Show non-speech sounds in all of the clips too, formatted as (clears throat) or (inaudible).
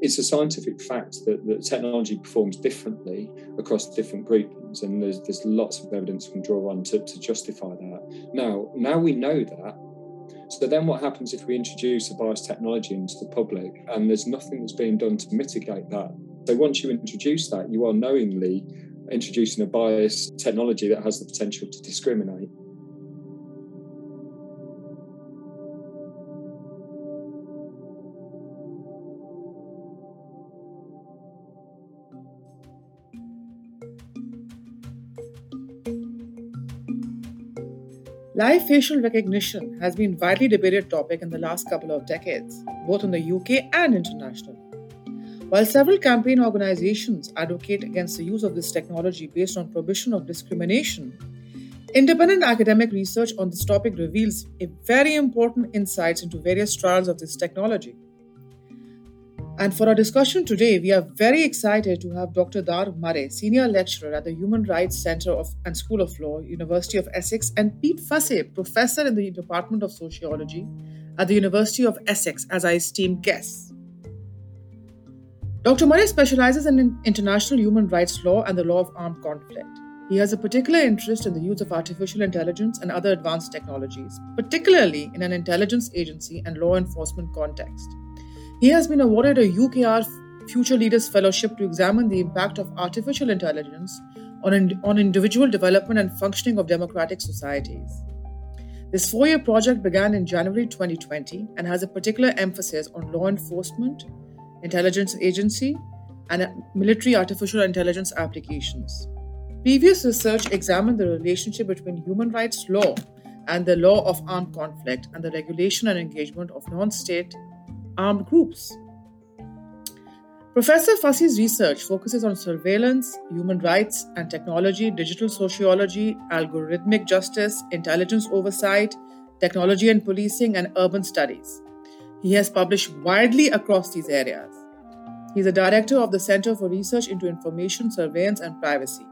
it's a scientific fact that, that technology performs differently across different groupings, and there's there's lots of evidence we can draw on to, to justify that. Now, now we know that. So then, what happens if we introduce a biased technology into the public, and there's nothing that's being done to mitigate that? So once you introduce that, you are knowingly introducing a biased technology that has the potential to discriminate. Live facial recognition has been widely debated topic in the last couple of decades, both in the UK and internationally. While several campaign organizations advocate against the use of this technology based on prohibition of discrimination, independent academic research on this topic reveals very important insights into various trials of this technology. And for our discussion today, we are very excited to have Dr. Daragh Murray, Senior Lecturer at the Human Rights Center of, and School of Law, University of Essex, and Pete Fussey, Professor in the Department of Sociology at the University of Essex, as our esteemed guests. Dr. Murray specializes in international human rights law and the law of armed conflict. He has a particular interest in the use of artificial intelligence and other advanced technologies, particularly in an intelligence agency and law enforcement context. He has been awarded a UKRI Future Leaders Fellowship to examine the impact of artificial intelligence on, in, on individual development and functioning of democratic societies. This four year project began in January 2020 and has a particular emphasis on law enforcement, intelligence agency, and military artificial intelligence applications. Previous research examined the relationship between human rights law and the law of armed conflict and the regulation and engagement of non state armed groups. Professor Fussey's research focuses on surveillance, human rights and technology, digital sociology, algorithmic justice, intelligence oversight, technology and policing, and urban studies. He has published widely across these areas. He is a director of the Center for Research into Information, Surveillance and Privacy,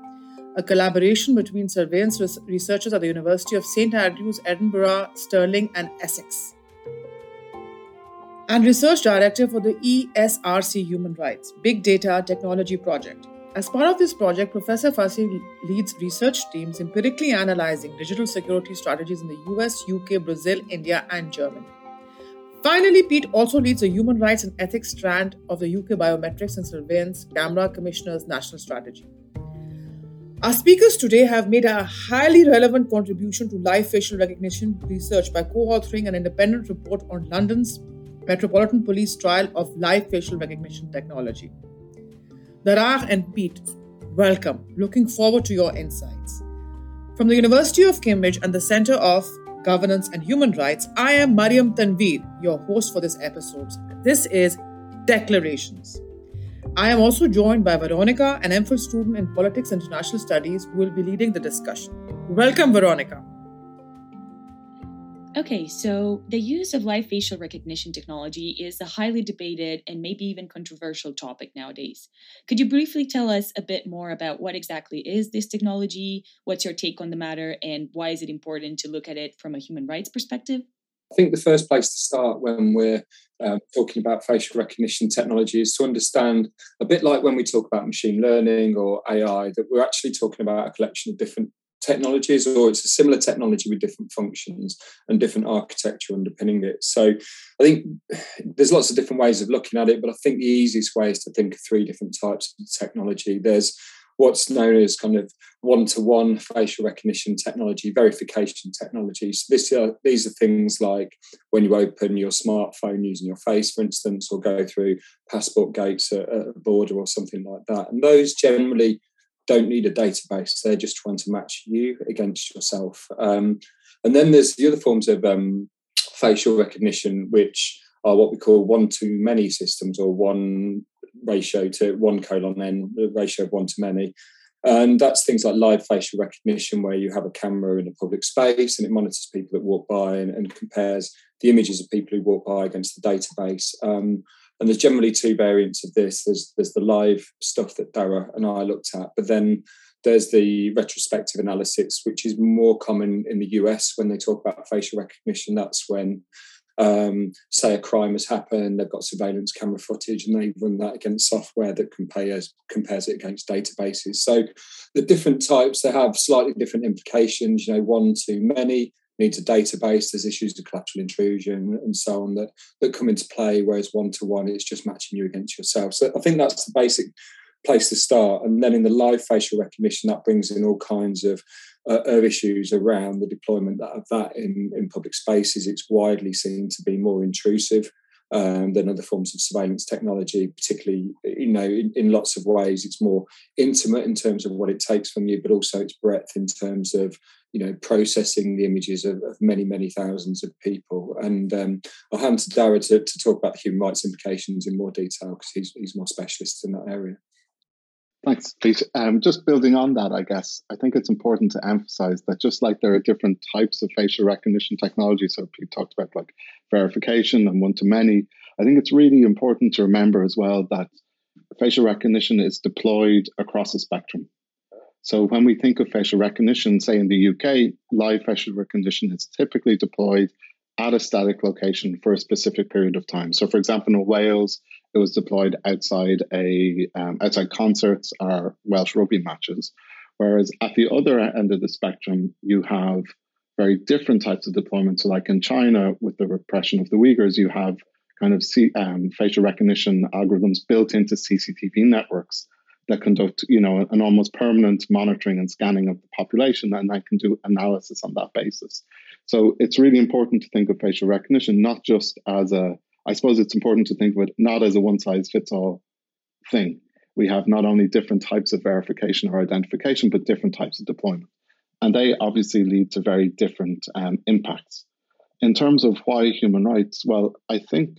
a collaboration between surveillance researchers at the University of St Andrews, Edinburgh, Stirling, and Essex and Research Director for the ESRC Human Rights Big Data Technology Project. As part of this project, Professor Fussey leads research teams empirically analyzing digital security strategies in the US, UK, Brazil, India, and Germany. Finally, Pete also leads the human rights and ethics strand of the UK Biometrics and Surveillance Camera Commissioner's National Strategy. Our speakers today have made a highly relevant contribution to live facial recognition research by co authoring an independent report on London's Metropolitan Police trial of live facial recognition technology. Daragh and Pete, welcome. Looking forward to your insights. From the University of Cambridge and the Center of Governance and Human Rights, I am Mariam Tanveer, your host for this episode. This is Declarations. I am also joined by Veronica, an MPhil student in Politics and International Studies, who will be leading the discussion. Welcome, Veronica. Okay, so the use of live facial recognition technology is a highly debated and maybe even controversial topic nowadays. Could you briefly tell us a bit more about what exactly is this technology? What's your take on the matter, and why is it important to look at it from a human rights perspective? I think the first place to start when we're um, talking about facial recognition technology is to understand a bit like when we talk about machine learning or AI, that we're actually talking about a collection of different technologies or it's a similar technology with different functions and different architecture underpinning it. So i think there's lots of different ways of looking at it but i think the easiest way is to think of three different types of technology. There's what's known as kind of one-to-one facial recognition technology verification technologies this are, these are things like when you open your smartphone using your face for instance or go through passport gates at, at a border or something like that. And those generally don't need a database. They're just trying to match you against yourself. Um, and then there's the other forms of um, facial recognition, which are what we call one to many systems or one ratio to one colon n, the ratio of one to many. And that's things like live facial recognition, where you have a camera in a public space and it monitors people that walk by and, and compares the images of people who walk by against the database. Um, and there's generally two variants of this. There's there's the live stuff that Daragh and I looked at, but then there's the retrospective analysis, which is more common in the US when they talk about facial recognition. That's when um, say a crime has happened, they've got surveillance camera footage, and they run that against software that compares compares it against databases. So the different types they have slightly different implications. You know, one to many needs a database. There's issues of collateral intrusion and so on that that come into play. Whereas one to one, it's just matching you against yourself. So I think that's the basic place to start. And then in the live facial recognition, that brings in all kinds of, uh, issues around the deployment of that in, in public spaces. It's widely seen to be more intrusive. Um, than other forms of surveillance technology, particularly, you know, in, in, lots of ways, it's more intimate in terms of what it takes from you, but also its breadth in terms of, you know, processing the images of, of many, many thousands of people. And um, I'll hand to Daragh to, to talk about the human rights implications in more detail because he's, he's more specialist in that area. Thanks, Pete. Um, just building on that, I guess, I think it's important to emphasize that just like there are different types of facial recognition technology, so Pete talked about like verification and one to many, I think it's really important to remember as well that facial recognition is deployed across a spectrum. So when we think of facial recognition, say in the UK, live facial recognition is typically deployed at a static location for a specific period of time. So, for example, in Wales, it was deployed outside a um, outside concerts or Welsh rugby matches. Whereas at the other end of the spectrum, you have very different types of deployments. So, like in China, with the repression of the Uyghurs, you have kind of um, facial recognition algorithms built into CCTV networks that conduct, you know, an almost permanent monitoring and scanning of the population, and then can do analysis on that basis. So it's really important to think of facial recognition not just as a, I suppose it's important to think of it not as a one size fits all thing. We have not only different types of verification or identification, but different types of deployment. And they obviously lead to very different um, impacts. In terms of why human rights, well, I think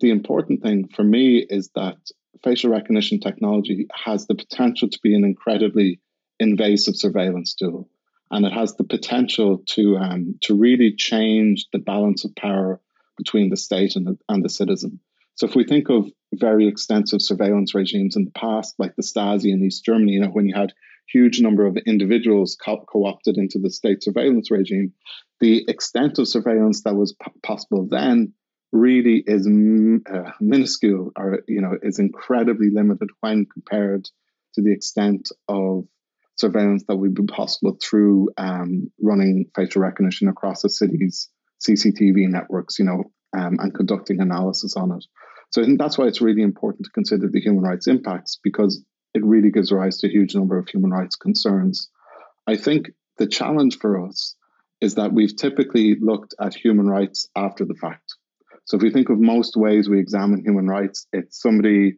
the important thing for me is that facial recognition technology has the potential to be an incredibly invasive surveillance tool and it has the potential to um, to really change the balance of power between the state and the, and the citizen. So if we think of very extensive surveillance regimes in the past, like the Stasi in East Germany, you know, when you had huge number of individuals co- opted into the state surveillance regime, the extent of surveillance that was p- possible then really is m- uh, minuscule, or you know, is incredibly limited when compared to the extent of surveillance that would be possible through um, running facial recognition across the city's CCTV networks, you know, um, and conducting analysis on it. So that's why it's really important to consider the human rights impacts because it really gives rise to a huge number of human rights concerns. I think the challenge for us is that we've typically looked at human rights after the fact. So if we think of most ways we examine human rights, it's somebody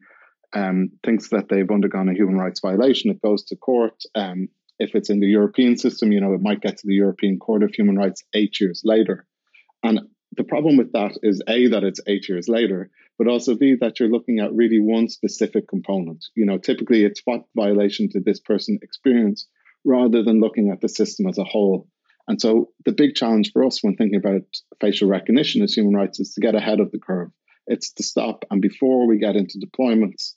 um, thinks that they've undergone a human rights violation, it goes to court. Um, if it's in the European system, you know, it might get to the European Court of Human Rights eight years later. And the problem with that is A, that it's eight years later, but also B, that you're looking at really one specific component. You know, typically it's what violation did this person experience rather than looking at the system as a whole. And so the big challenge for us when thinking about facial recognition as human rights is to get ahead of the curve. It's to stop and before we get into deployments,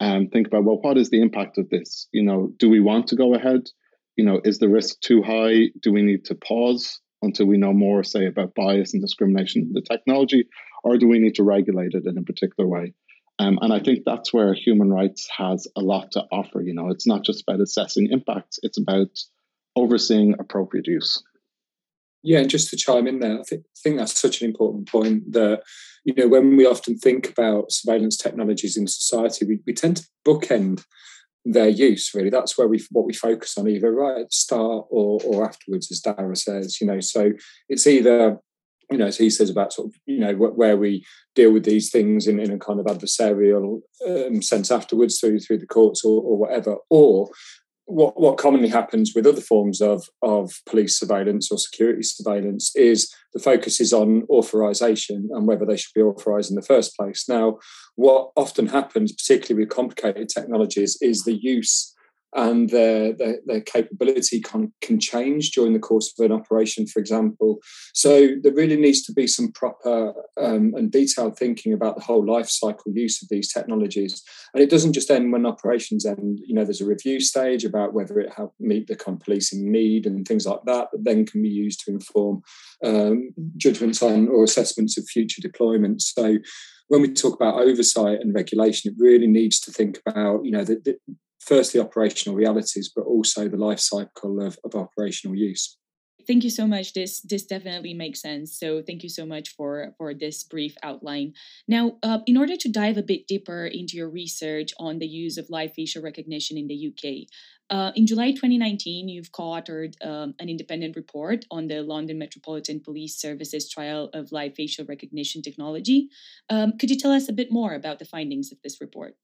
and think about well, what is the impact of this? You know, do we want to go ahead? You know, is the risk too high? Do we need to pause until we know more, say, about bias and discrimination in the technology, or do we need to regulate it in a particular way? Um, and I think that's where human rights has a lot to offer. You know, it's not just about assessing impacts; it's about overseeing appropriate use. Yeah, and just to chime in there, I think, think that's such an important point that, you know, when we often think about surveillance technologies in society, we, we tend to bookend their use really. That's where we what we focus on either right at the start or or afterwards as dara says you know. So it's either you know as he says about sort of you know where we deal with these things in, in a kind of adversarial um, sense afterwards through through the courts or, or whatever or what, what commonly happens with other forms of, of police surveillance or security surveillance is the focus is on authorization and whether they should be authorized in the first place. Now, what often happens, particularly with complicated technologies, is the use and their, their, their capability can, can change during the course of an operation, for example. So there really needs to be some proper um, and detailed thinking about the whole life cycle use of these technologies. And it doesn't just end when operations end. You know, there's a review stage about whether it help meet the policing need and things like that, that then can be used to inform um, judgments on or assessments of future deployments. So when we talk about oversight and regulation, it really needs to think about, you know, the, firstly operational realities, but also the life cycle of, of operational use thank you so much this this definitely makes sense so thank you so much for for this brief outline now uh, in order to dive a bit deeper into your research on the use of live facial recognition in the uk uh, in July 2019, you've co authored um, an independent report on the London Metropolitan Police Service's trial of live facial recognition technology. Um, could you tell us a bit more about the findings of this report?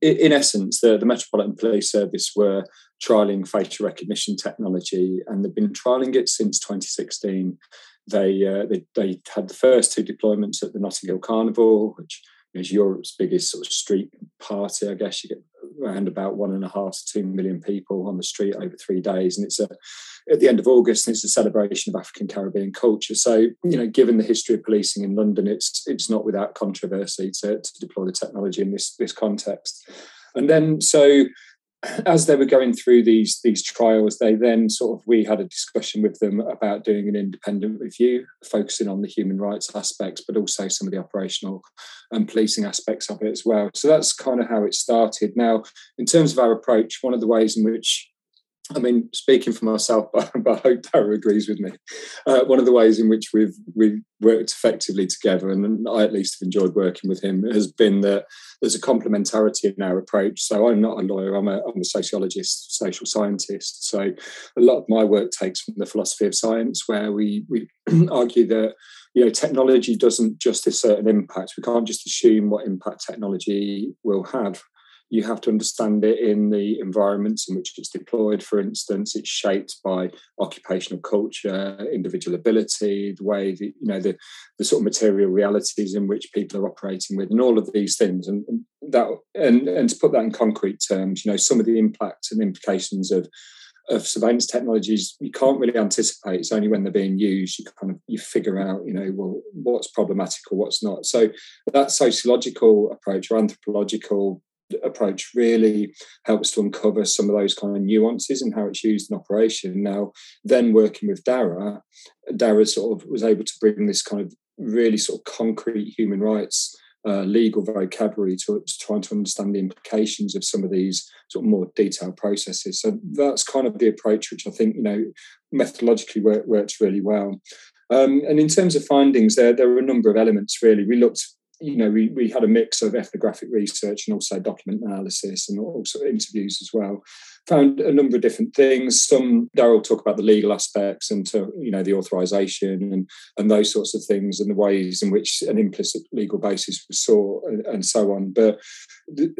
In essence, the, the Metropolitan Police Service were trialing facial recognition technology, and they've been trialing it since 2016. They, uh, they, they had the first two deployments at the Notting Hill Carnival, which is Europe's biggest sort of street party. I guess you get around about one and a half to two million people on the street over three days, and it's a at the end of August, and it's a celebration of African Caribbean culture. So, you know, given the history of policing in London, it's it's not without controversy to, to deploy the technology in this this context. And then, so as they were going through these these trials, they then sort of we had a discussion with them about doing an independent review, focusing on the human rights aspects, but also some of the operational and policing aspects of it as well. So that's kind of how it started. Now, in terms of our approach, one of the ways in which I mean, speaking for myself, (laughs) but, but I hope Daragh agrees with me. Uh, one of the ways in which we've we've worked effectively together, and I at least have enjoyed working with him, has been that there's a complementarity in our approach. So I'm not a lawyer; I'm a, I'm a sociologist, social scientist. So a lot of my work takes from the philosophy of science, where we we (clears throat) argue that you know technology doesn't just a certain impact. We can't just assume what impact technology will have you have to understand it in the environments in which it's deployed. For instance, it's shaped by occupational culture, individual ability, the way the, you know the the sort of material realities in which people are operating with, and all of these things. And, and that and and to put that in concrete terms, you know, some of the impacts and implications of of surveillance technologies you can't really anticipate it's only when they're being used you kind of you figure out you know well what's problematic or what's not so that sociological approach or anthropological approach really helps to uncover some of those kind of nuances and how it's used in operation. Now, then working with Daragh, Daragh sort of was able to bring this kind of really sort of concrete human rights uh, legal vocabulary to, to trying to understand the implications of some of these sort of more detailed processes. So that's kind of the approach which I think you know methodologically work, works really well. Um, and in terms of findings, there there are a number of elements. Really, we looked you know, we, we had a mix of ethnographic research and also document analysis and also interviews as well. Found a number of different things. Some Daryl talk about the legal aspects and to, you know the authorization and and those sorts of things and the ways in which an implicit legal basis was sought and, and so on. But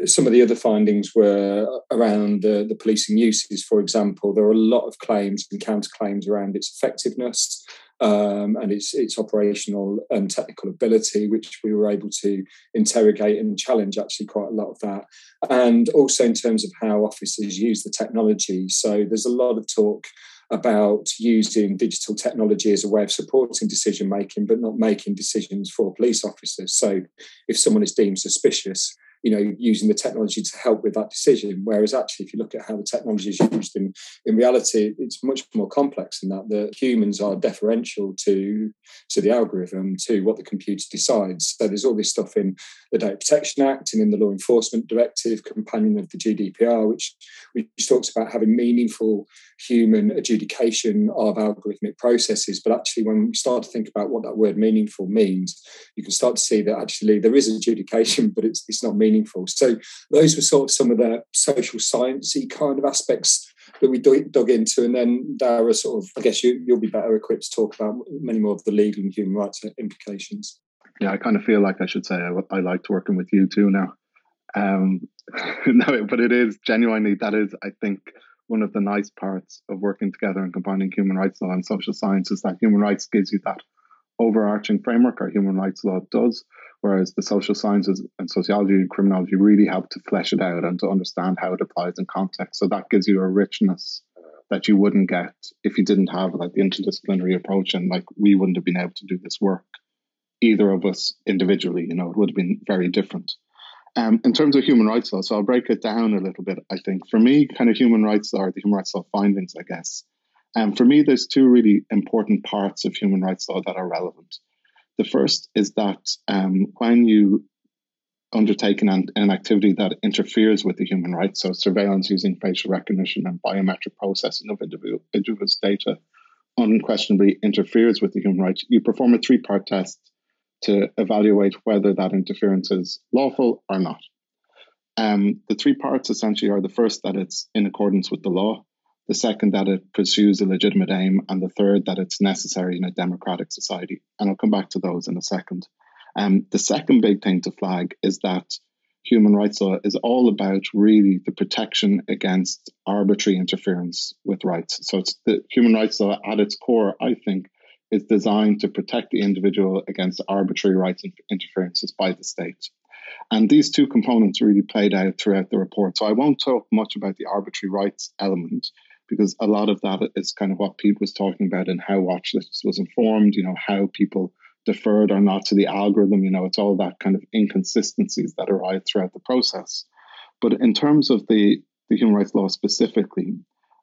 some of the other findings were around the, the policing uses. For example, there are a lot of claims and counterclaims around its effectiveness um, and its its operational and technical ability, which we were able to interrogate and challenge actually quite a lot of that, and also in terms of how officers use the technology. So there's a lot of talk about using digital technology as a way of supporting decision making, but not making decisions for police officers. So if someone is deemed suspicious, you know, using the technology to help with that decision. Whereas actually, if you look at how the technology is used in, in reality, it's much more complex than that. The humans are deferential to, to the algorithm, to what the computer decides. So there's all this stuff in the Data Protection Act and in the Law Enforcement Directive, companion of the GDPR, which, which talks about having meaningful human adjudication of algorithmic processes. But actually, when we start to think about what that word meaningful means, you can start to see that actually there is adjudication, (laughs) but it's, it's not meaningful. So those were sort of some of the social sciencey kind of aspects that we dug into. And then Daragh sort of, I guess you, you'll be better equipped to talk about many more of the legal and human rights implications. Yeah, I kind of feel like I should say I, I liked working with you too now. Um, (laughs) no, but it is genuinely that is, I think, one of the nice parts of working together and combining human rights law and social sciences that human rights gives you that overarching framework our human rights law does Whereas the social sciences and sociology and criminology really help to flesh it out and to understand how it applies in context. So that gives you a richness that you wouldn't get if you didn't have like the interdisciplinary approach and like we wouldn't have been able to do this work either of us individually you know it would have been very different. Um, in terms of human rights law so i'll break it down a little bit i think. For me kind of human rights law the human rights law findings i guess. And um, for me there's two really important parts of human rights law that are relevant the first is that um, when you undertake an, an activity that interferes with the human rights, so surveillance using facial recognition and biometric processing of individual, individuals' data unquestionably interferes with the human rights, you perform a three part test to evaluate whether that interference is lawful or not. Um, the three parts essentially are the first, that it's in accordance with the law, the second, that it pursues a legitimate aim, and the third, that it's necessary in a democratic society. And I'll come back to those in a second. Um, the second big thing to flag is that human rights law is all about really the protection against arbitrary interference with rights. So it's the human rights law at its core, I think, is designed to protect the individual against arbitrary rights interferences by the state. And these two components really played out throughout the report. So I won't talk much about the arbitrary rights element because a lot of that is kind of what Pete was talking about and how watchlist was informed, you know, how people deferred or not to the algorithm. You know, it's all that kind of inconsistencies that arise throughout the process. But in terms of the, the human rights law specifically,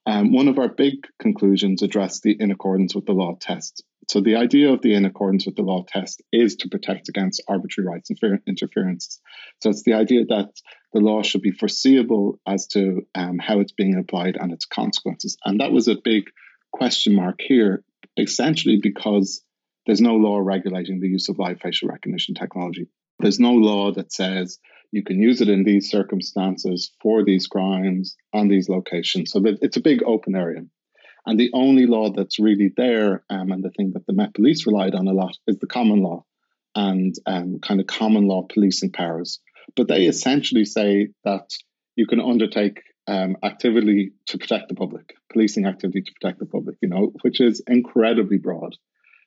um, one of our big conclusions addressed the in accordance with the law test. So the idea of the in accordance with the law test is to protect against arbitrary rights and interference. So it's the idea that the law should be foreseeable as to um, how it's being applied and its consequences. And that was a big question mark here, essentially because there's no law regulating the use of live facial recognition technology. There's no law that says you can use it in these circumstances for these crimes on these locations. So it's a big open area. And the only law that's really there, um, and the thing that the Met Police relied on a lot, is the common law and um, kind of common law policing powers. But they essentially say that you can undertake um, activity to protect the public, policing activity to protect the public, you know, which is incredibly broad.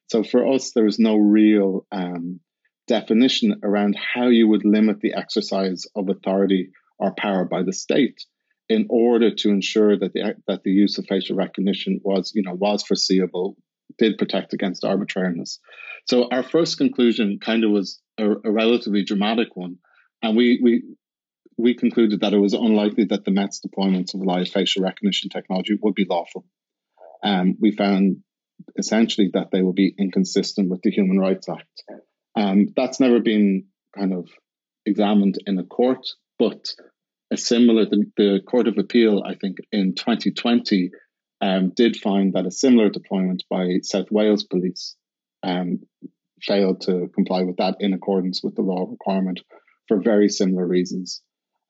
So for us, there is no real um, definition around how you would limit the exercise of authority or power by the state in order to ensure that the that the use of facial recognition was you know was foreseeable, did protect against arbitrariness. So our first conclusion kind of was a, a relatively dramatic one, and we we we concluded that it was unlikely that the Met's deployments of live facial recognition technology would be lawful. Um, we found essentially that they would be inconsistent with the Human Rights Act. Um, that's never been kind of examined in a court, but similar, the, the Court of Appeal, I think in 2020, um, did find that a similar deployment by South Wales Police um, failed to comply with that in accordance with the law requirement for very similar reasons.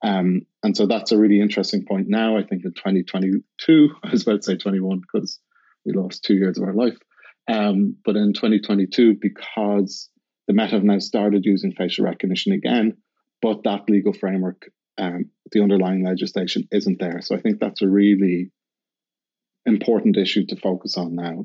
Um, and so that's a really interesting point now. I think in 2022, (laughs) I was about to say 21 because we lost two years of our life. Um, but in 2022, because the Met have now started using facial recognition again, but that legal framework, um, the underlying legislation isn't there. So I think that's a really important issue to focus on now.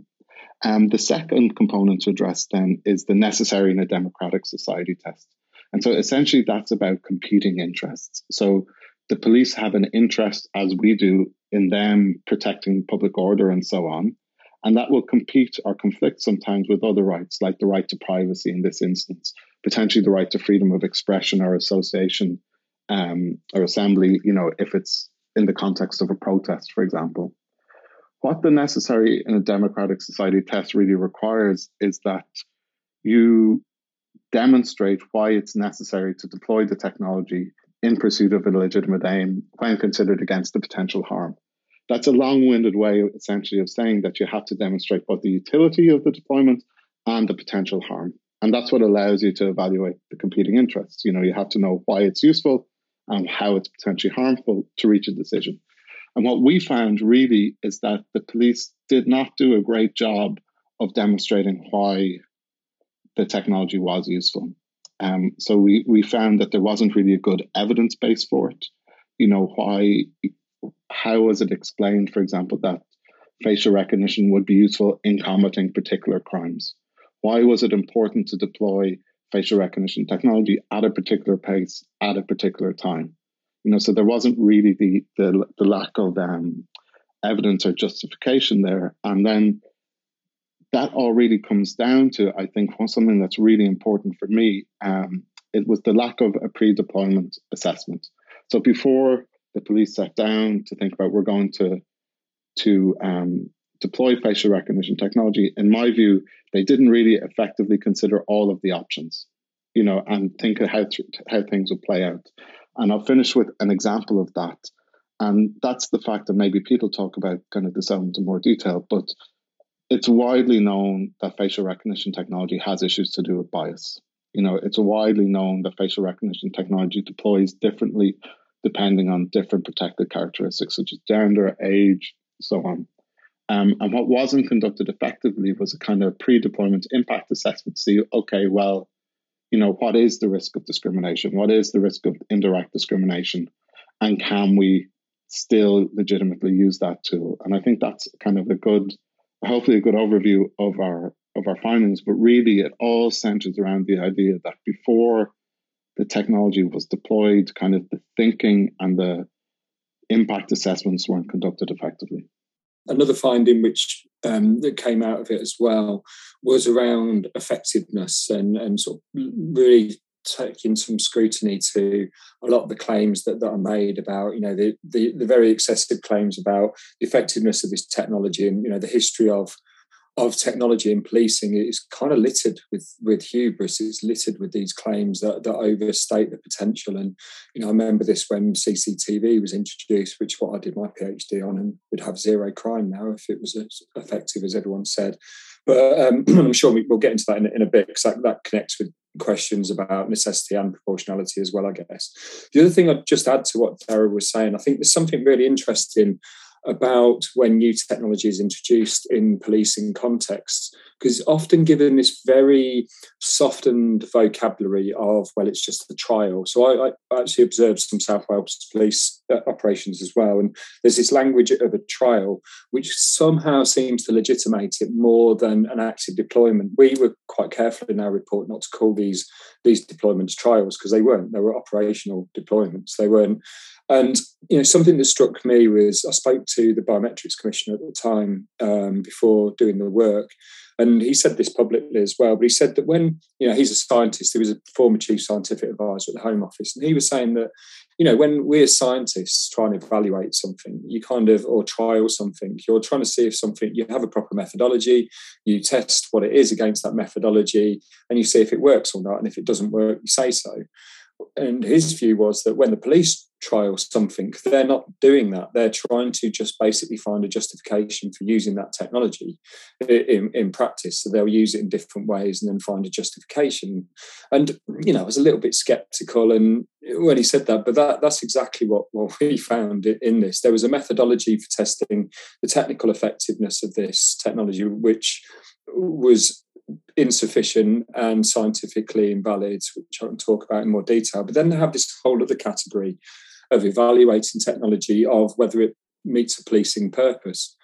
Um, the second component to address then is the necessary in a democratic society test. And so essentially that's about competing interests. So the police have an interest, as we do, in them protecting public order and so on. And that will compete or conflict sometimes with other rights, like the right to privacy in this instance, potentially the right to freedom of expression or association um, or assembly, you know, if it's in the context of a protest, for example. What the necessary in a democratic society test really requires is that you demonstrate why it's necessary to deploy the technology in pursuit of a legitimate aim when considered against the potential harm. That's a long winded way, essentially, of saying that you have to demonstrate both the utility of the deployment and the potential harm. And that's what allows you to evaluate the competing interests. You know, you have to know why it's useful and how it's potentially harmful to reach a decision. And what we found really is that the police did not do a great job of demonstrating why the technology was useful. Um, so we, we found that there wasn't really a good evidence base for it. You know, why how was it explained, for example, that facial recognition would be useful in combating particular crimes? Why was it important to deploy facial recognition technology at a particular pace at a particular time. You know, so there wasn't really the the, the lack of um, evidence or justification there, and then that all really comes down to, I think, something that's really important for me. Um, it was the lack of a pre-deployment assessment. So before the police sat down to think about we're going to to um, deploy facial recognition technology, in my view, they didn't really effectively consider all of the options, you know, and think of how th- how things would play out. And I'll finish with an example of that. And that's the fact that maybe people talk about kind of this out into more detail, but it's widely known that facial recognition technology has issues to do with bias. You know, it's widely known that facial recognition technology deploys differently depending on different protected characteristics such as gender, age, so on. Um, and what wasn't conducted effectively was a kind of pre-deployment impact assessment to see, okay, well, you know, what is the risk of discrimination? What is the risk of indirect discrimination? And can we still legitimately use that tool? And I think that's kind of a good, hopefully a good overview of our of our findings. But really, it all centers around the idea that before the technology was deployed, kind of the thinking and the impact assessments weren't conducted effectively. Another finding which um, that came out of it as well was around effectiveness and, and sort of really taking some scrutiny to a lot of the claims that, that are made about you know the, the, the very excessive claims about the effectiveness of this technology and you know the history of of technology in policing is kind of littered with with hubris. It's littered with these claims that, that overstate the potential. And you know, I remember this when CCTV was introduced, which what I did my PhD on, and would have zero crime now if it was as effective as everyone said. But um, (clears throat) I'm sure we, will get into that in, in a bit because that, that connects with questions about necessity and proportionality as well, I guess. The other thing I'd just add to what Daragh was saying, I think there's something really interesting about when new technology is introduced in policing contexts because often given this very softened vocabulary of well it's just a trial. So i, I actually observed some south wales police uh, operations as well and there's this language of a trial which somehow seems to legitimate it more than an active deployment. We were quite careful in our report not to call these these deployments trials because they weren't. They were operational deployments. They weren't and you know, something that struck me was I spoke to the biometrics commissioner at the time um, before doing the work, and he said this publicly as well. But he said that when you know he's a scientist, he was a former chief scientific advisor at the Home Office, and he was saying that you know when we're scientists trying to evaluate something, you kind of or trial something, you're trying to see if something you have a proper methodology, you test what it is against that methodology, and you see if it works or not, and if it doesn't work, you say so and his view was that when the police trial something, they're not doing that. They're trying to just basically find a justification for using that technology in, in practice. So they'll use it in different ways and then find a justification. And, you know, I was a little bit skeptical and when he said that, but that, that's exactly what, what we (laughs) found in this. There was a methodology for testing the technical effectiveness of this technology, which was insufficient and scientifically invalid, which I can talk about in more detail. But then they have this whole other category of evaluating technology of whether it meets a policing purpose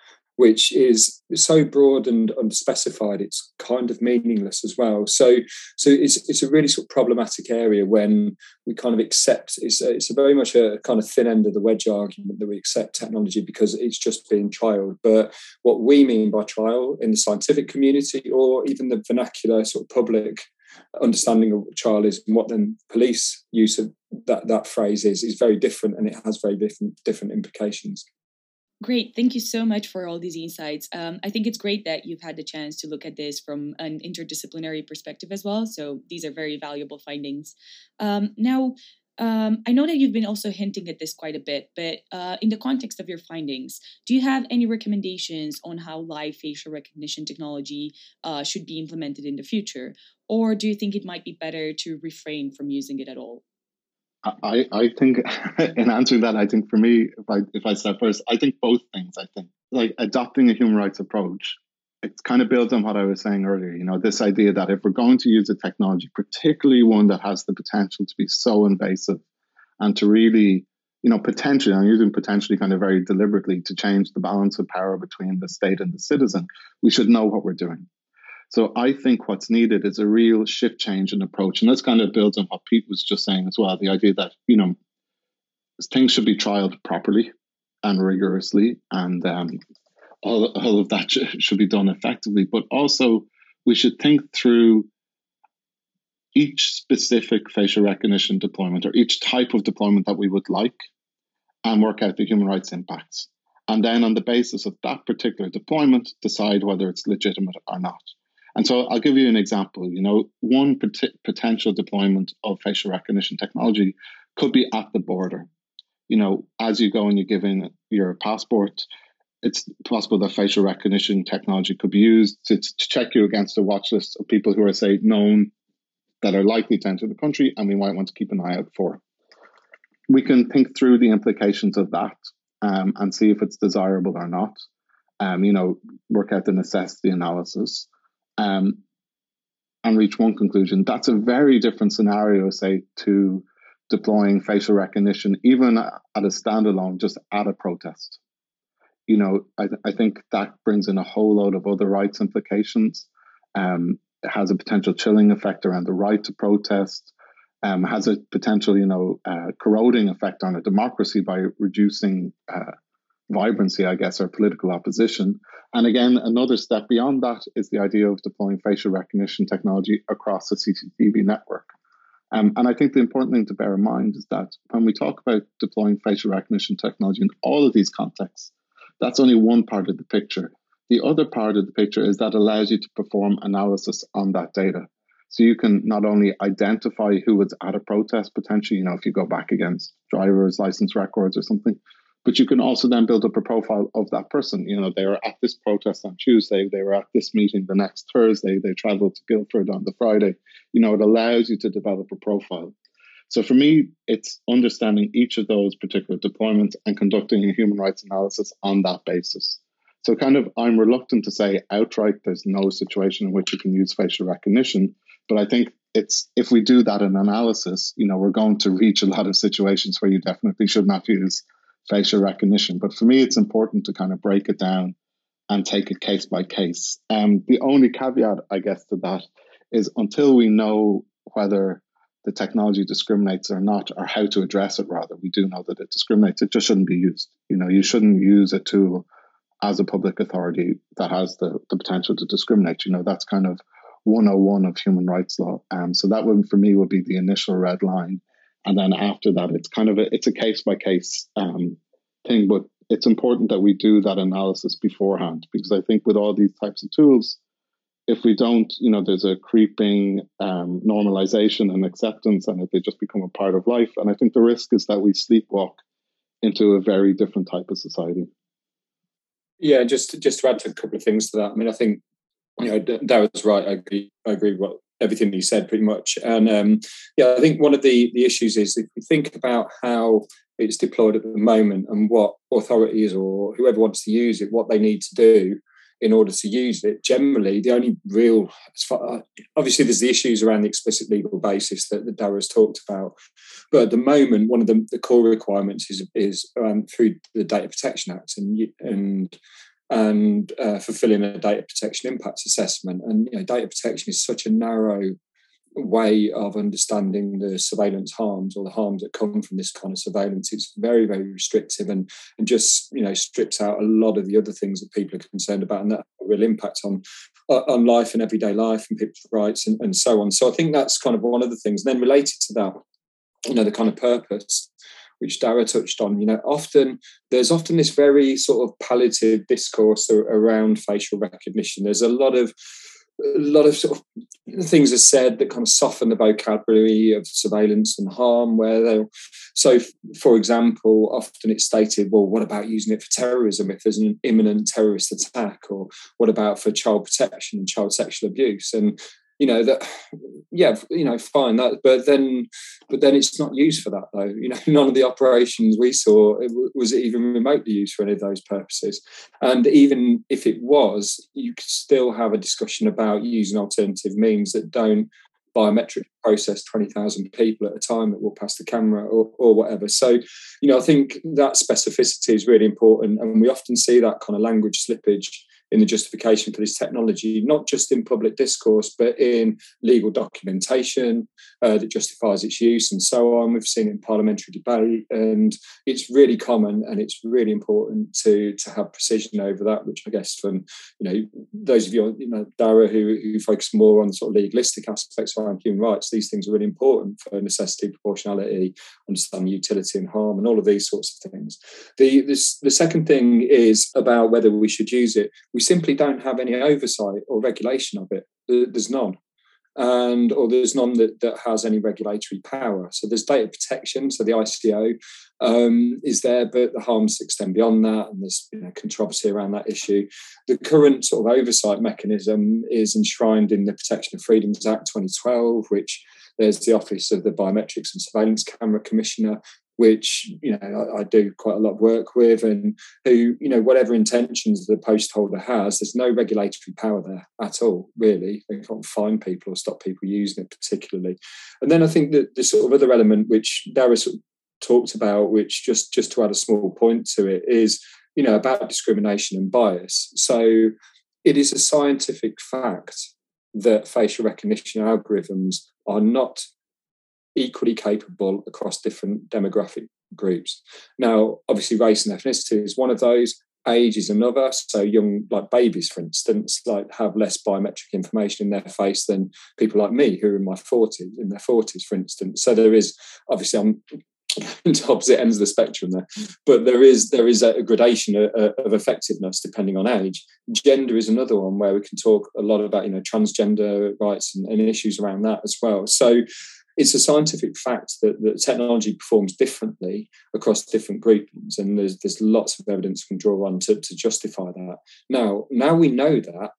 which is so broad and unspecified it's kind of meaningless as well. So so it's it's a really sort of problematic area when we kind of accept it's a, it's a very much a kind of thin end of the wedge argument that we accept technology because it's just being trialed. But what we mean by trial in the scientific community or even the vernacular sort of public understanding of what trial is and what then police use of that that phrase is is very different and it has very different different implications Great. Thank you so much for all these insights. Um, I think it's great that you've had the chance to look at this from an interdisciplinary perspective as well. So these are very valuable findings. Um, now, um, I know that you've been also hinting at this quite a bit, but uh, in the context of your findings, do you have any recommendations on how live facial recognition technology uh, should be implemented in the future? Or do you think it might be better to refrain from using it at all? I, I think (laughs) in answering that, I think for me, if I if I start first, I think both things. I think like adopting a human rights approach, it kind of builds on what I was saying earlier. You know, this idea that if we're going to use a technology, particularly one that has the potential to be so invasive and to really, you know, potentially, I'm using potentially kind of very deliberately to change the balance of power between the state and the citizen, we should know what we're doing. So I think what's needed is a real shift change in approach. And this kind of builds on what Pete was just saying as well the idea that, you know, things should be trialed properly and rigorously, and um, all, all of that should be done effectively. But also, we should think through each specific facial recognition deployment or each type of deployment that we would like and work out the human rights impacts. And then, on the basis of that particular deployment, decide whether it's legitimate or not. And so I'll give you an example. You know, one pot- potential deployment of facial recognition technology could be at the border. You know, as you go and you give in your passport, it's possible that facial recognition technology could be used to, to check you against a watch list of people who are, say, known that are likely to enter the country and we might want to keep an eye out for. We can think through the implications of that um, and see if it's desirable or not. Um, you know, work out the necessity analysis um, and reach one conclusion. That's a very different scenario, say, to deploying facial recognition, even at a standalone, just at a protest. You know, I, th- I think that brings in a whole load of other rights implications. Um, it has a potential chilling effect around the right to protest. Um, has a potential, you know, uh, corroding effect on a democracy by reducing uh, vibrancy, I guess, or political opposition. And again, another step beyond that is the idea of deploying facial recognition technology across a CCTV network. Um, and I think the important thing to bear in mind is that when we talk about deploying facial recognition technology in all of these contexts, that's only one part of the picture. The other part of the picture is that allows you to perform analysis on that data. So you can not only identify who was at a protest potentially, you know, if you go back against driver's license records or something, but you can also then build up a profile of that person. You know, they were at this protest on Tuesday, they were at this meeting the next Thursday, they traveled to Guildford on the Friday. You know, it allows you to develop a profile. So for me, it's understanding each of those particular deployments and conducting a human rights analysis on that basis. So kind of I'm reluctant to say outright there's no situation in which you can use facial recognition, but I think it's if we do that in analysis, you know, we're going to reach a lot of situations where you definitely should not use facial recognition. But for me, it's important to kind of break it down and take it case by case. Um, the only caveat, I guess, to that is until we know whether the technology discriminates or not, or how to address it, rather, we do know that it discriminates. It just shouldn't be used. You know, you shouldn't use a tool as a public authority that has the, the potential to discriminate. You know, that's kind of 101 of human rights law. Um, so that would, for me, would be the initial red line and then after that it's kind of a it's a case by case thing but it's important that we do that analysis beforehand because i think with all these types of tools if we don't you know there's a creeping um, normalization and acceptance and they just become a part of life. And i think the risk is that we sleepwalk into a very different type of society. Yeah just just to add to a couple of things to that i mean i think you know Daragh right i agree i agree with everything you said pretty much. And um, yeah, I think one of the, the issues is if you think about how it's deployed at the moment and what authorities or whoever wants to use it, what they need to do in order to use it. Generally, the only real, far, obviously, there's the issues around the explicit legal basis that, that Daragh's talked about. But at the moment, one of the, the core requirements is is um, through the Data Protection Act, and and and uh, fulfilling a data protection impact assessment. And you know, data protection is such a narrow way of understanding the surveillance harms or the harms that come from this kind of surveillance. It's very, very restrictive and and just you know strips out a lot of the other things that people are concerned about, and that real impact on on life and everyday life and people's rights and, and so on. So I think that's kind of one of the things. And then related to that, you know, the kind of purpose which Daragh touched on, you know, often there's often this very sort of palliative discourse around facial recognition. There's a lot of a lot of sort of things are said that kind of soften the vocabulary of surveillance and harm where they so for example often it's stated well what about using it for terrorism if there's an imminent terrorist attack or what about for child protection and child sexual abuse and you know that yeah you know fine that but then but then it's not used for that though you know (laughs) none of the operations we saw was even remotely used for any of those purposes and even if it was you could still have a discussion about using alternative means that don't biometric process 20,000 people at a time that will pass the camera or, or whatever. So, you know, I think that specificity is really important. And we often see that kind of language slippage in the justification for this technology, not just in public discourse, but in legal documentation uh, that justifies its use and so on. We've seen it in parliamentary debate, and it's really common and it's really important to, to have precision over that, which I guess from you know those of you, you know, Daragh, who, who focus more on sort of legalistic aspects around human rights, these things are really important for necessity, proportionality, understanding utility and harm, and all of these sorts of things. The this, the second thing is about whether we should use it. We simply don't have any oversight or regulation of it. There's none. And or there's none that, that has any regulatory power. So there's data protection. So the ICO um, is there, but the harms extend beyond that, and there's you know, controversy around that issue. The current sort of oversight mechanism is enshrined in the Protection of Freedoms Act 2012, which there's the Office of the Biometrics and Surveillance Camera Commissioner, which you know I, I, do quite a lot of work with, and who you know whatever intentions the post holder has, there's no regulatory power there at all. Really, they can't fine people or stop people using it particularly. And then I think that the sort of other element which Daragh sort of talked about, which just just to add a small point to it, is you know about discrimination and bias. So it is a scientific fact that facial recognition algorithms are not equally capable across different demographic groups. Now, obviously, race and ethnicity is one of those. Age is another. So, young, like babies, for instance, like have less biometric information in their face than people like me who are in my 40s, in their 40s, for instance. So, there is obviously, I'm (laughs) to opposite ends of the spectrum there but there is there is a, gradation of, effectiveness depending on age gender is another one where we can talk a lot about you know transgender rights and, and issues around that as well so it's a scientific fact that, that technology performs differently across different groupings, and there's there's lots of evidence we can draw on to, to justify that. Now, now we know that.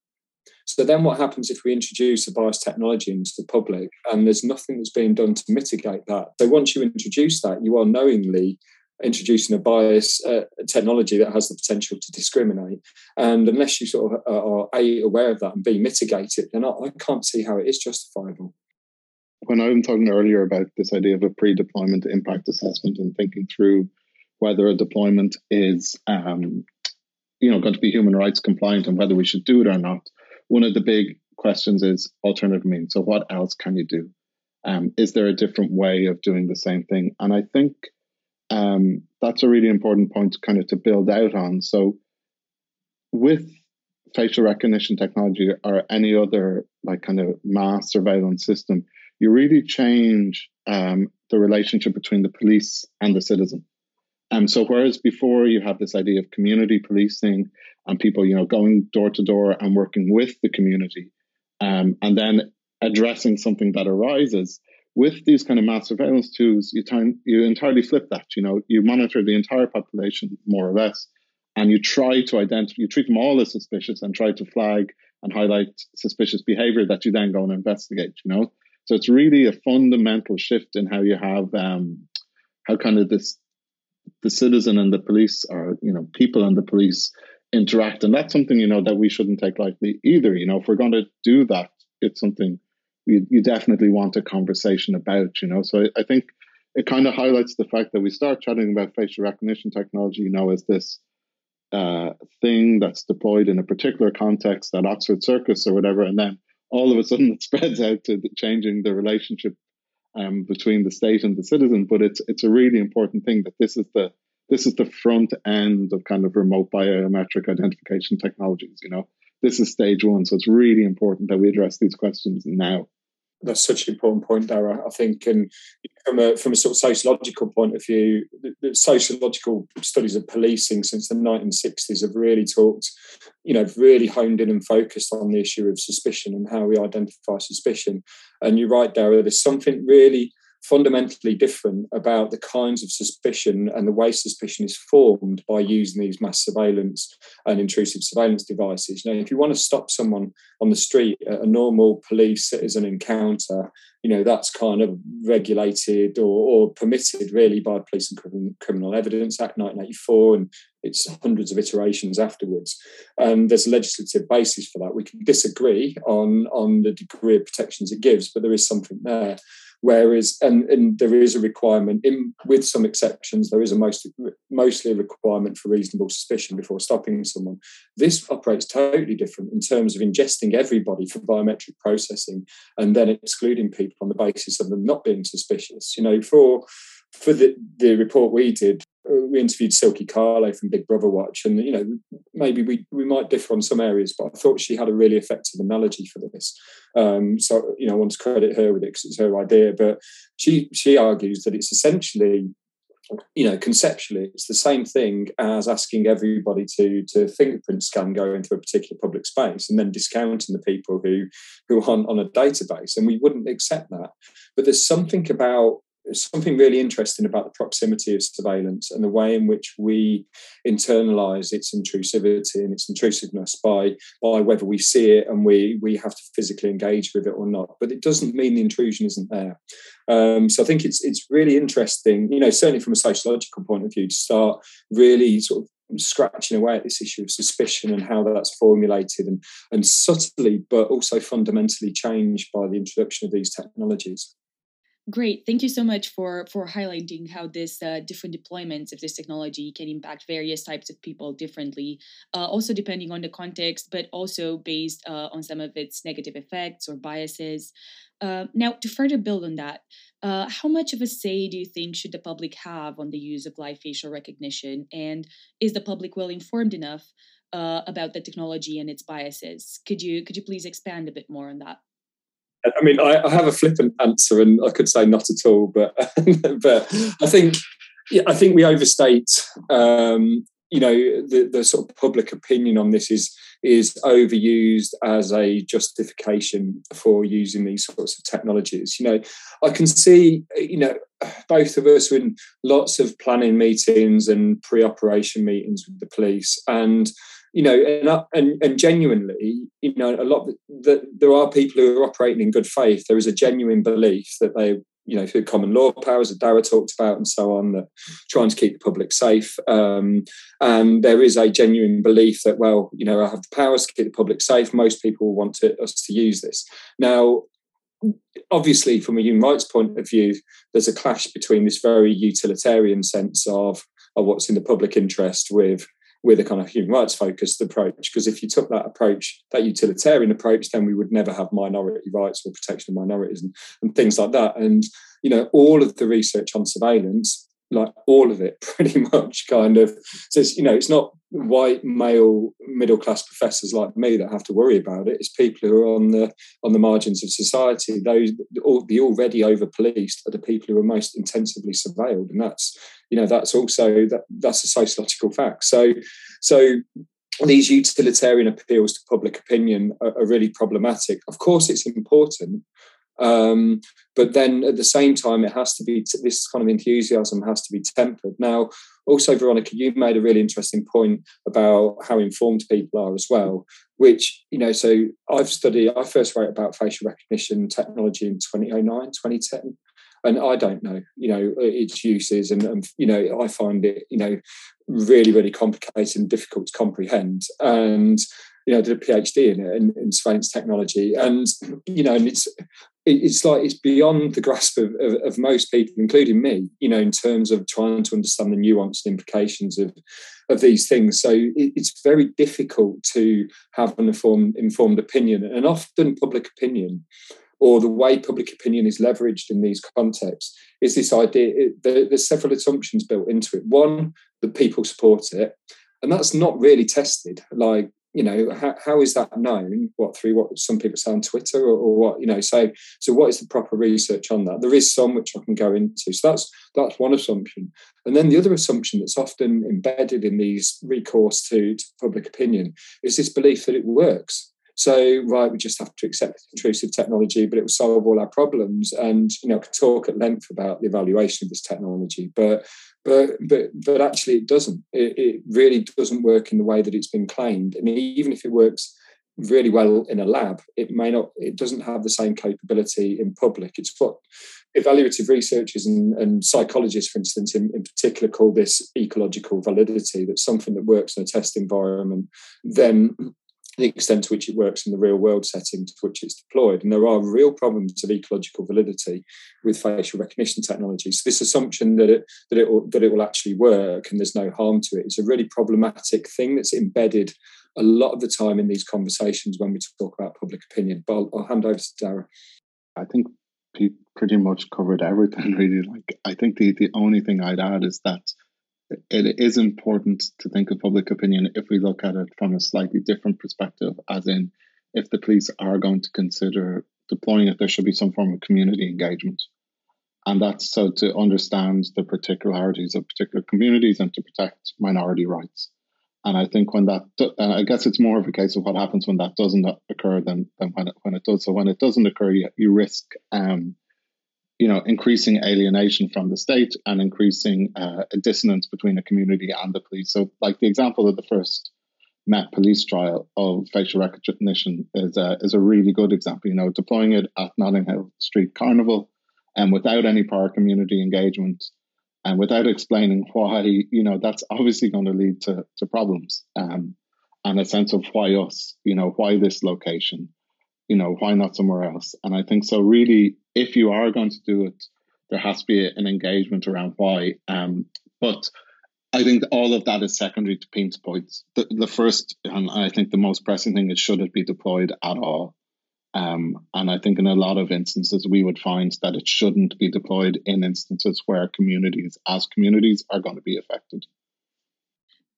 So then, what happens if we introduce a biased technology into the public, and there's nothing that's being done to mitigate that? So once you introduce that, you are knowingly introducing a bias uh, technology that has the potential to discriminate. And unless you sort of are, are a aware of that and b mitigate it, then I, I can't see how it is justifiable when I'm talking earlier about this idea of a pre-deployment impact assessment and thinking through whether a deployment is, um, you know, going to be human rights compliant and whether we should do it or not, one of the big questions is alternative means. So, what else can you do? Um, is there a different way of doing the same thing? And I think um, that's a really important point, kind of to build out on. So, with facial recognition technology or any other like kind of mass surveillance system, you really change um, the relationship between the police and the citizen. And so, whereas before you have this idea of community policing and people, you know, going door to door and working with the community, um, and then addressing something that arises with these kind of mass surveillance tools, you time you entirely flip that. You know, you monitor the entire population more or less, and you try to identify, you treat them all as suspicious and try to flag and highlight suspicious behavior that you then go and investigate. You know, so it's really a fundamental shift in how you have um, how kind of this the citizen and the police or you know people and the police interact, and that's something you know that we shouldn't take lightly either. You know, if we're going to do that, it's something you, you definitely want a conversation about. You know, so I, I think it kind of highlights the fact that we start chatting about facial recognition technology, you know, as this uh, thing that's deployed in a particular context at Oxford Circus or whatever, and then all of a sudden it (laughs) spreads out to the, changing the relationship um, between the state and the citizen. But it's it's a really important thing that this is the this is the front end of kind of remote biometric identification technologies. You know, this is stage one, so it's really important that we address these questions now that's such an important point, Daragh. I think, and from a from a sort of sociological point of view, the, the, sociological studies of policing since the 1960s have really talked, you know, really honed in and focused on the issue of suspicion and how we identify suspicion. And you're right, Daragh. There's something really fundamentally different about the kinds of suspicion and the way suspicion is formed by using these mass surveillance and intrusive surveillance devices. Now, if you want to stop someone on the street at a normal police citizen encounter, you know that's kind of regulated or, or permitted really by Police and Criminal Evidence Act 1984 and it's hundreds of iterations afterwards. And there's a legislative basis for that. We can disagree on, on the degree of protections it gives, but there is something there. Whereas, and, and there is a requirement, in, with some exceptions, there is a most, mostly a requirement for reasonable suspicion before stopping someone. This operates totally different in terms of ingesting everybody for biometric processing and then excluding people on the basis of them not being suspicious. You know, for for the, the report we did, we interviewed Silkie Carlo from Big Brother Watch, and you know maybe we we might differ on some areas, but I thought she had a really effective analogy for this. Um, so you know, I want to credit her with it because it's her idea. But she she argues that it's essentially, you know, conceptually, it's the same thing as asking everybody to to fingerprint scan go into a particular public space and then discounting the people who who are on, a database, and we wouldn't accept that. But there's something about something really interesting about the proximity of surveillance and the way in which we internalize its intrusivity and its intrusiveness by by whether we see it and we we have to physically engage with it or not. But it doesn't mean the intrusion isn't there. Um, so I think it's it's really interesting, you know, certainly from a sociological point of view, to start really sort of scratching away at this issue of suspicion and how that's formulated and, and subtly but also fundamentally changed by the introduction of these technologies. Great. Thank you so much for for highlighting how this uh, different deployments of this technology can impact various types of people differently, uh, also depending on the context, but also based uh, on some of its negative effects or biases. Uh, now, to further build on that, uh, how much of a say do you think should the public have on the use of live facial recognition, and is the public well informed enough uh, about the technology and its biases? Could you could you please expand a bit more on that? I mean, I, I, have a flippant answer, and I could say not at all, but (laughs) but I think yeah, I think we overstate. Um, you know, the, the sort of public opinion on this is is overused as a justification for using these sorts of technologies. You know, I can see, you know, both of us in lots of planning meetings and pre-operation meetings with the police, and you know, and, and, and genuinely, you know, a lot that there are people who are operating in good faith. There is a genuine belief that they, you know, through common law powers that Daragh talked about and so on, that trying to keep the public safe. Um, and there is a genuine belief that, well, you know, I have the powers to keep the public safe. Most people want to, us to use this. Now, obviously, from a human rights point of view, there's a clash between this very utilitarian sense of, of what's in the public interest with with a kind of human rights focused approach. Because if you took that approach, that utilitarian approach, then we would never have minority rights or protection of minorities and, and things like that. And, you know, all of the research on surveillance like all of it (laughs) pretty much kind of. Says you know it's not white male middle class professors like me that have to worry about it. It's people who are on the on the margins of society. Those the already over policed are the people who are most intensively surveilled and that's you know that's also that that's a sociological fact. So so these utilitarian appeals to public opinion are, are really problematic. Of course it's important um, but then at the same time, it has to be t- this kind of enthusiasm has to be tempered. Now, also, Veronica, you made a really interesting point about how informed people are as well. Which you know, so I've studied. I first wrote about facial recognition technology in 2009, 2010 and I don't know, you know, its uses, and, and, you know, I find it, you know, really, really complicated and difficult to comprehend. And you know, I did a PhD in it in, in surveillance technology, and you know, and it's it's like it's beyond the grasp of, of, of, most people, including me, you know, in terms of trying to understand the nuance and implications of of these things. So it, it's very difficult to have an informed informed opinion, and often public opinion or the way public opinion is leveraged in these contexts is this idea it, there, there's several assumptions built into it one that people support it and that's not really tested like you know how, how is that known? What through what some people say on twitter or, or, what you know so so what is the proper research on that? There is some which i can go into. So that's that's one assumption. And then the other assumption that's often embedded in these recourse to, to public opinion is this belief that it works. So, right, we just have to accept intrusive technology, but it will solve all our problems. And you know, I could talk at length about the evaluation of this technology, but but but but actually, it doesn't. It, it really doesn't work in the way that it's been claimed. And even if it works really well in a lab, it may not, it doesn't have the same capability in public. It's what evaluative researchers and, and psychologists, for instance, in, in, particular, call this ecological validity. That's something that works in a test environment. Then the extent to which it works in the real world setting to which it's deployed. And there are real problems of ecological validity with facial recognition technology. So this assumption that it that it will, that it will actually work and there's no harm to it is a really problematic thing that's embedded a lot of the time in these conversations when we talk about public opinion. But I'll, I'll hand over to Daragh. I think Pete pretty much covered everything (laughs) really. Like I think the, the only thing I'd add is that it is important to think of public opinion if we look at it from a slightly different perspective, as in if the police are going to consider deploying it, there should be some form of community engagement. And that's so to understand the particularities of particular communities and to protect minority rights. And I think when that, I guess it's more of a case of what happens when that doesn't occur than, than when, it, when it does. So when it doesn't occur, you, you risk um, you know, increasing alienation from the state and increasing uh, a dissonance between the community and the police. So, like the example of the first Met police trial of facial recognition is a, is a really good example. You know, deploying it at Notting Hill Street Carnival and without any prior community engagement and without explaining why, you know, that's obviously going to lead to, to problems um, and a sense of why us, you know, why this location you know, why not somewhere else? And I think so. Really, if you are going to do it, there has to be an engagement around why. Um, but I think all of that is secondary to Pete's points. The, the first, and I think the most pressing thing is should it be deployed at all? Um, and I think in a lot of instances, we would find that it shouldn't be deployed in instances where communities, as communities, are going to be affected.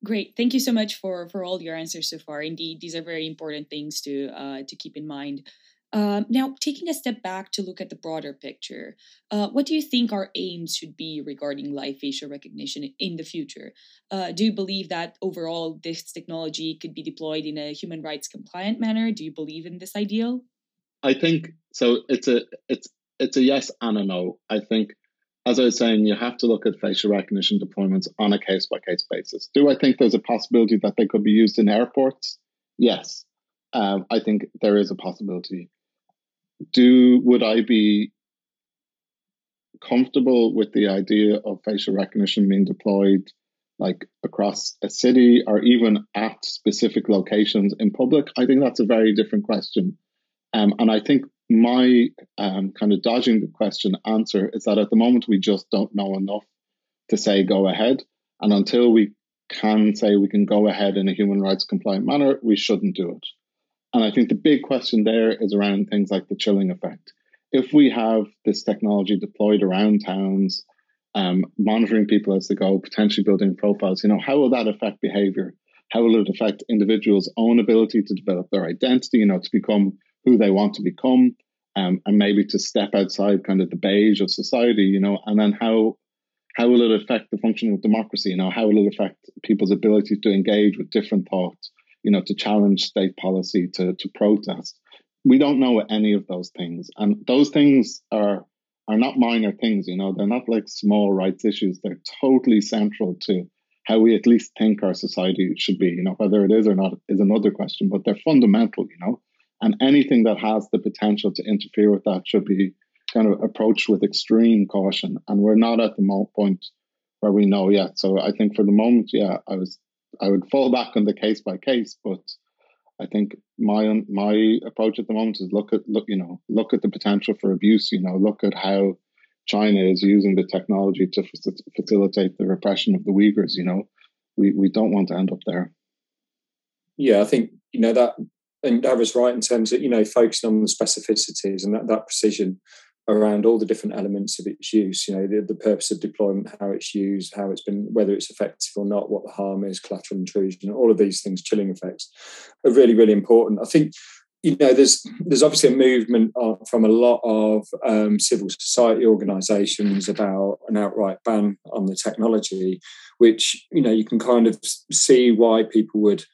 Great. Thank you so much for for all your answers so far. Indeed, these are very important things to uh, to keep in mind. Um, now, taking a step back to look at the broader picture, uh, what do you think our aims should be regarding live facial recognition in the future? Uh, do you believe that overall this technology could be deployed in a human rights compliant manner? Do you believe in this ideal? I think so. It's a it's it's a yes and a no. I think as I was saying, you have to look at facial recognition deployments on a case by case basis. Do I think there's a possibility that they could be used in airports? Yes, um, I think there is a possibility. Do would I be comfortable with the idea of facial recognition being deployed like across a city or even at specific locations in public? I think that's a very different question. Um, and I think my um, kind of dodging the question answer is that at the moment we just don't know enough to say go ahead. And until we can say we can go ahead in a human rights compliant manner, we shouldn't do it. And I think the big question there is around things like the chilling effect. If we have this technology deployed around towns, um, monitoring people as they go, potentially building profiles, you know, how will that affect behavior? How will it affect individuals' own ability to develop their identity, you know, to become who they want to become, um, and maybe to step outside kind of the beige of society, you know, and then how how will it affect the functioning of democracy? You know, how will it affect people's ability to engage with different thoughts? You know, to challenge state policy, to to protest. We don't know any of those things, and those things are are not minor things. You know, they're not like small rights issues. They're totally central to how we at least think our society should be. You know, whether it is or not is another question, but they're fundamental. You know, and anything that has the potential to interfere with that should be kind of approached with extreme caution. And we're not at the point where we know yet. So I think for the moment, yeah, I was I would fall back on the case by case, but I think my my approach at the moment is look at look you know look at the potential for abuse. You know, look at how China is using the technology to facilitate the repression of the Uyghurs. You know, we we don't want to end up there. Yeah, I think you know that and Daragh's right in terms of you know focusing on the specificities and that, that precision around all the different elements of its use. You know, the, the purpose of deployment, how it's used, how it's been, whether it's effective or not, what the harm is, collateral intrusion, all of these things, chilling effects, are really really important. I think you know there's there's obviously a movement from a lot of um, civil society organisations about an outright ban on the technology, which you know you can kind of see why people would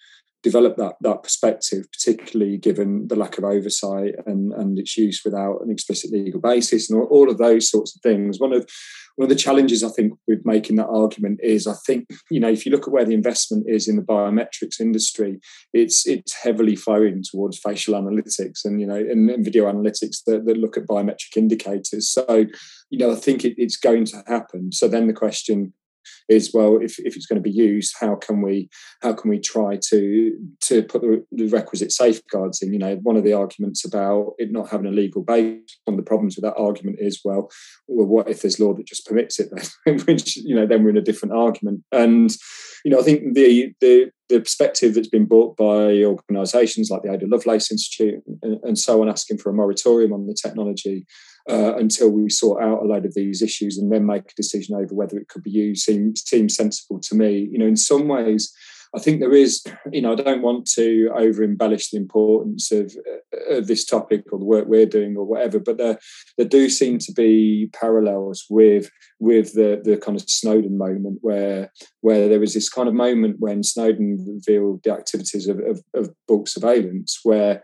develop that that perspective, particularly given the lack of oversight and, and its use without an explicit legal basis and all, of those sorts of things. One of one of the challenges I think with making that argument is I think you know if you look at where the investment is in the biometrics industry, it's it's heavily flowing towards facial analytics and you know and, and video analytics that, that look at biometric indicators. So you know I think it, it's going to happen. So then the question is well if, if it's going to be used how can we how can we try to to put the, the, requisite safeguards in? You know one of the arguments about it not having a legal base one of the problems with that argument is well well what if there's law that just permits it then? (laughs) Which you know then we're in a different argument. And you know i think the the the perspective that's been brought by organisations like the Ada Lovelace Institute and, and, so on, asking for a moratorium on the technology uh, until we sort out a load of these issues and then make a decision over whether it could be used seems, seems sensible to me. You know, in some ways, I think there is, (clears throat) you know, I don't want to over embellish the importance of, uh, of this topic or the work we're doing or whatever, but there, there do seem to be parallels with with the the kind of Snowden moment where where there was this kind of moment when Snowden revealed the activities of, of, of bulk surveillance, where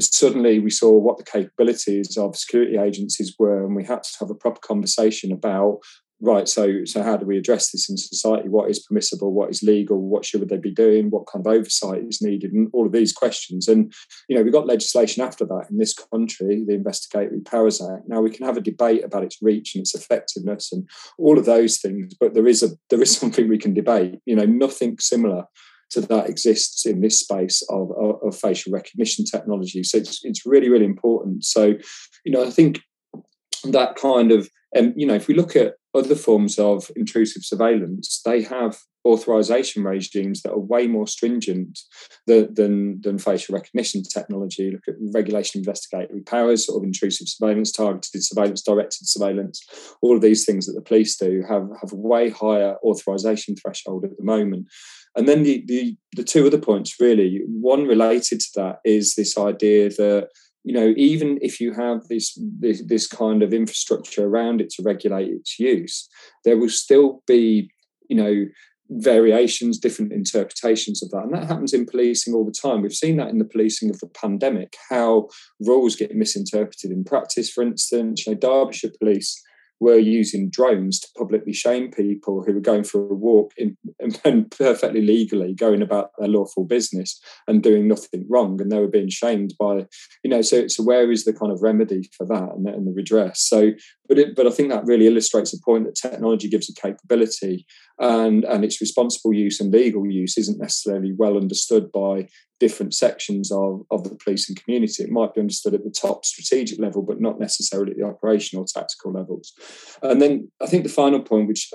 suddenly we saw what the capabilities of security agencies were, and we had to have a proper conversation about right so so how do we address this in society? What is permissible? What is legal? What should they be doing? What kind of oversight is needed? And all of these questions. And you know we got legislation after that in this country the investigatory powers act. Now we can have a debate about its reach and its effectiveness and all of those things but there is a there is (laughs) something we can debate. You know nothing similar to that exists in this space of, of, of facial recognition technology. So it's, it's really, really important. So, you know, I think that kind of, um, you know, if we look at other forms of intrusive surveillance, they have authorization regimes that are way more stringent than, than, than, facial recognition technology. Look at regulation investigatory powers, sort of intrusive surveillance, targeted surveillance, directed surveillance. All of these things that the police do have, have a way higher authorization threshold at the moment. And then the, the, the two other points really, one related to that is this idea that you know even if you have this, this this kind of infrastructure around it to regulate its use, there will still be you know variations, different interpretations of that. And that happens in policing all the time. We've seen that in the policing of the pandemic, how rules get misinterpreted in practice. For instance, you know, Derbyshire Police were using drones to publicly shame people who were going for a walk in, (laughs) and perfectly legally going about their lawful business and doing nothing wrong and they were being shamed by you know so so where is the kind of remedy for that and, and the redress? So but it, but I think that really illustrates the point that technology gives a capability and and its responsible use and legal use isn't necessarily well understood by different sections of, of the policing community. It might be understood at the top strategic level, but not necessarily at the operational tactical levels. And then I think the final point, which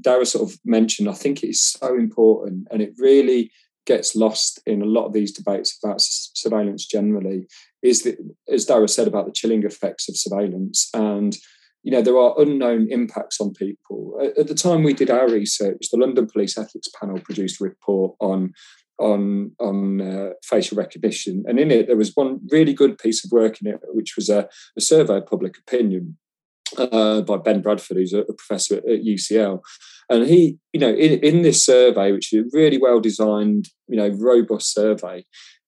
Daragh sort of mentioned, I think it is so important and it really gets lost in a lot of these debates about surveillance generally, is that, as Daragh said about the chilling effects of surveillance and you know there are unknown impacts on people. At the time we did our research the london police ethics panel produced a report on on on uh, facial recognition, and in it there was one really good piece of work in it, which was a, a survey of public opinion uh, by Ben Bradford, who's a, a, professor at, at UCL, and he, you know, in, in this survey, which is a really well designed, you know, robust survey,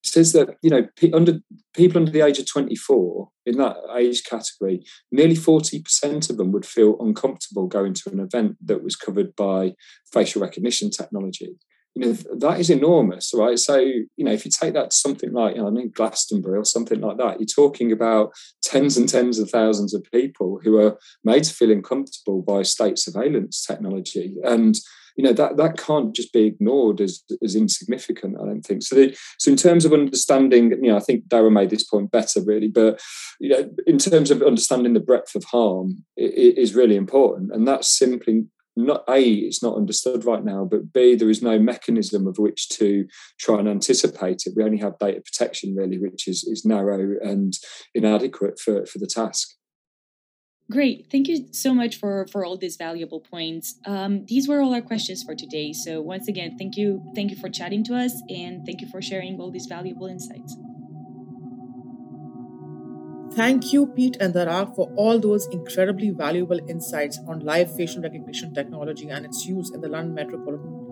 says that you know under people under the age of 24 in that age category nearly 40% of them would feel uncomfortable going to an event that was covered by facial recognition technology. You know that is enormous right? So you know if you take that to something like you know, I mean Glastonbury or something like that you're talking about tens and tens of thousands of people who are made to feel uncomfortable by state surveillance technology. And you know that that can't just be ignored as as insignificant i don't think. So the, so in terms of understanding you know i think Darren made this point better really but you know in terms of understanding the breadth of harm it, it is really important. And that's simply not a it's not understood right now but b there is no mechanism of which to try and anticipate it. We only have data protection really which is is narrow and inadequate for for the task Great. Thank you so much for for all these valuable points. Um, these were all our questions for today. So once again, thank you, thank you for chatting to us, and thank you for sharing all these valuable insights. Thank you, Pete and Daragh, for all those incredibly valuable insights on live facial recognition technology and its use in the London Metropolitan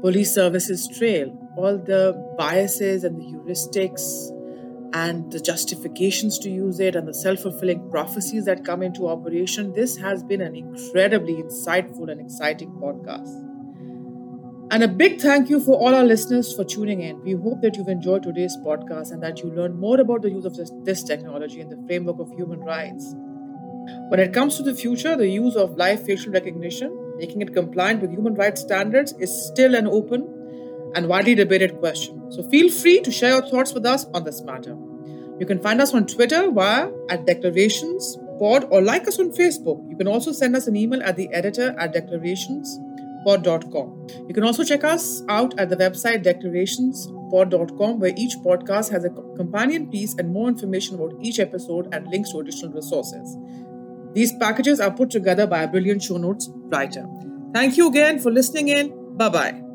police services trail, all the biases and the heuristics and the justifications to use it and the self fulfilling prophecies that come into operation, this has been an incredibly insightful and exciting podcast. And a big thank you for all our listeners for tuning in. We hope that you've enjoyed today's podcast and that you learned more about the use of this, this technology in the framework of human rights. When it comes to the future, the use of live facial recognition, making it compliant with human rights standards, is still an open and widely debated question. So feel free to share your thoughts with us on this matter. You can find us on Twitter via at declarations pod or like us on Facebook. You can also send us an email at the editor at declarationspod.com. You can also check us out at the website declarationspod.com where each podcast has a companion piece and more information about each episode and links to additional resources. These packages are put together by a brilliant show notes writer. Thank you again for listening in. Bye bye.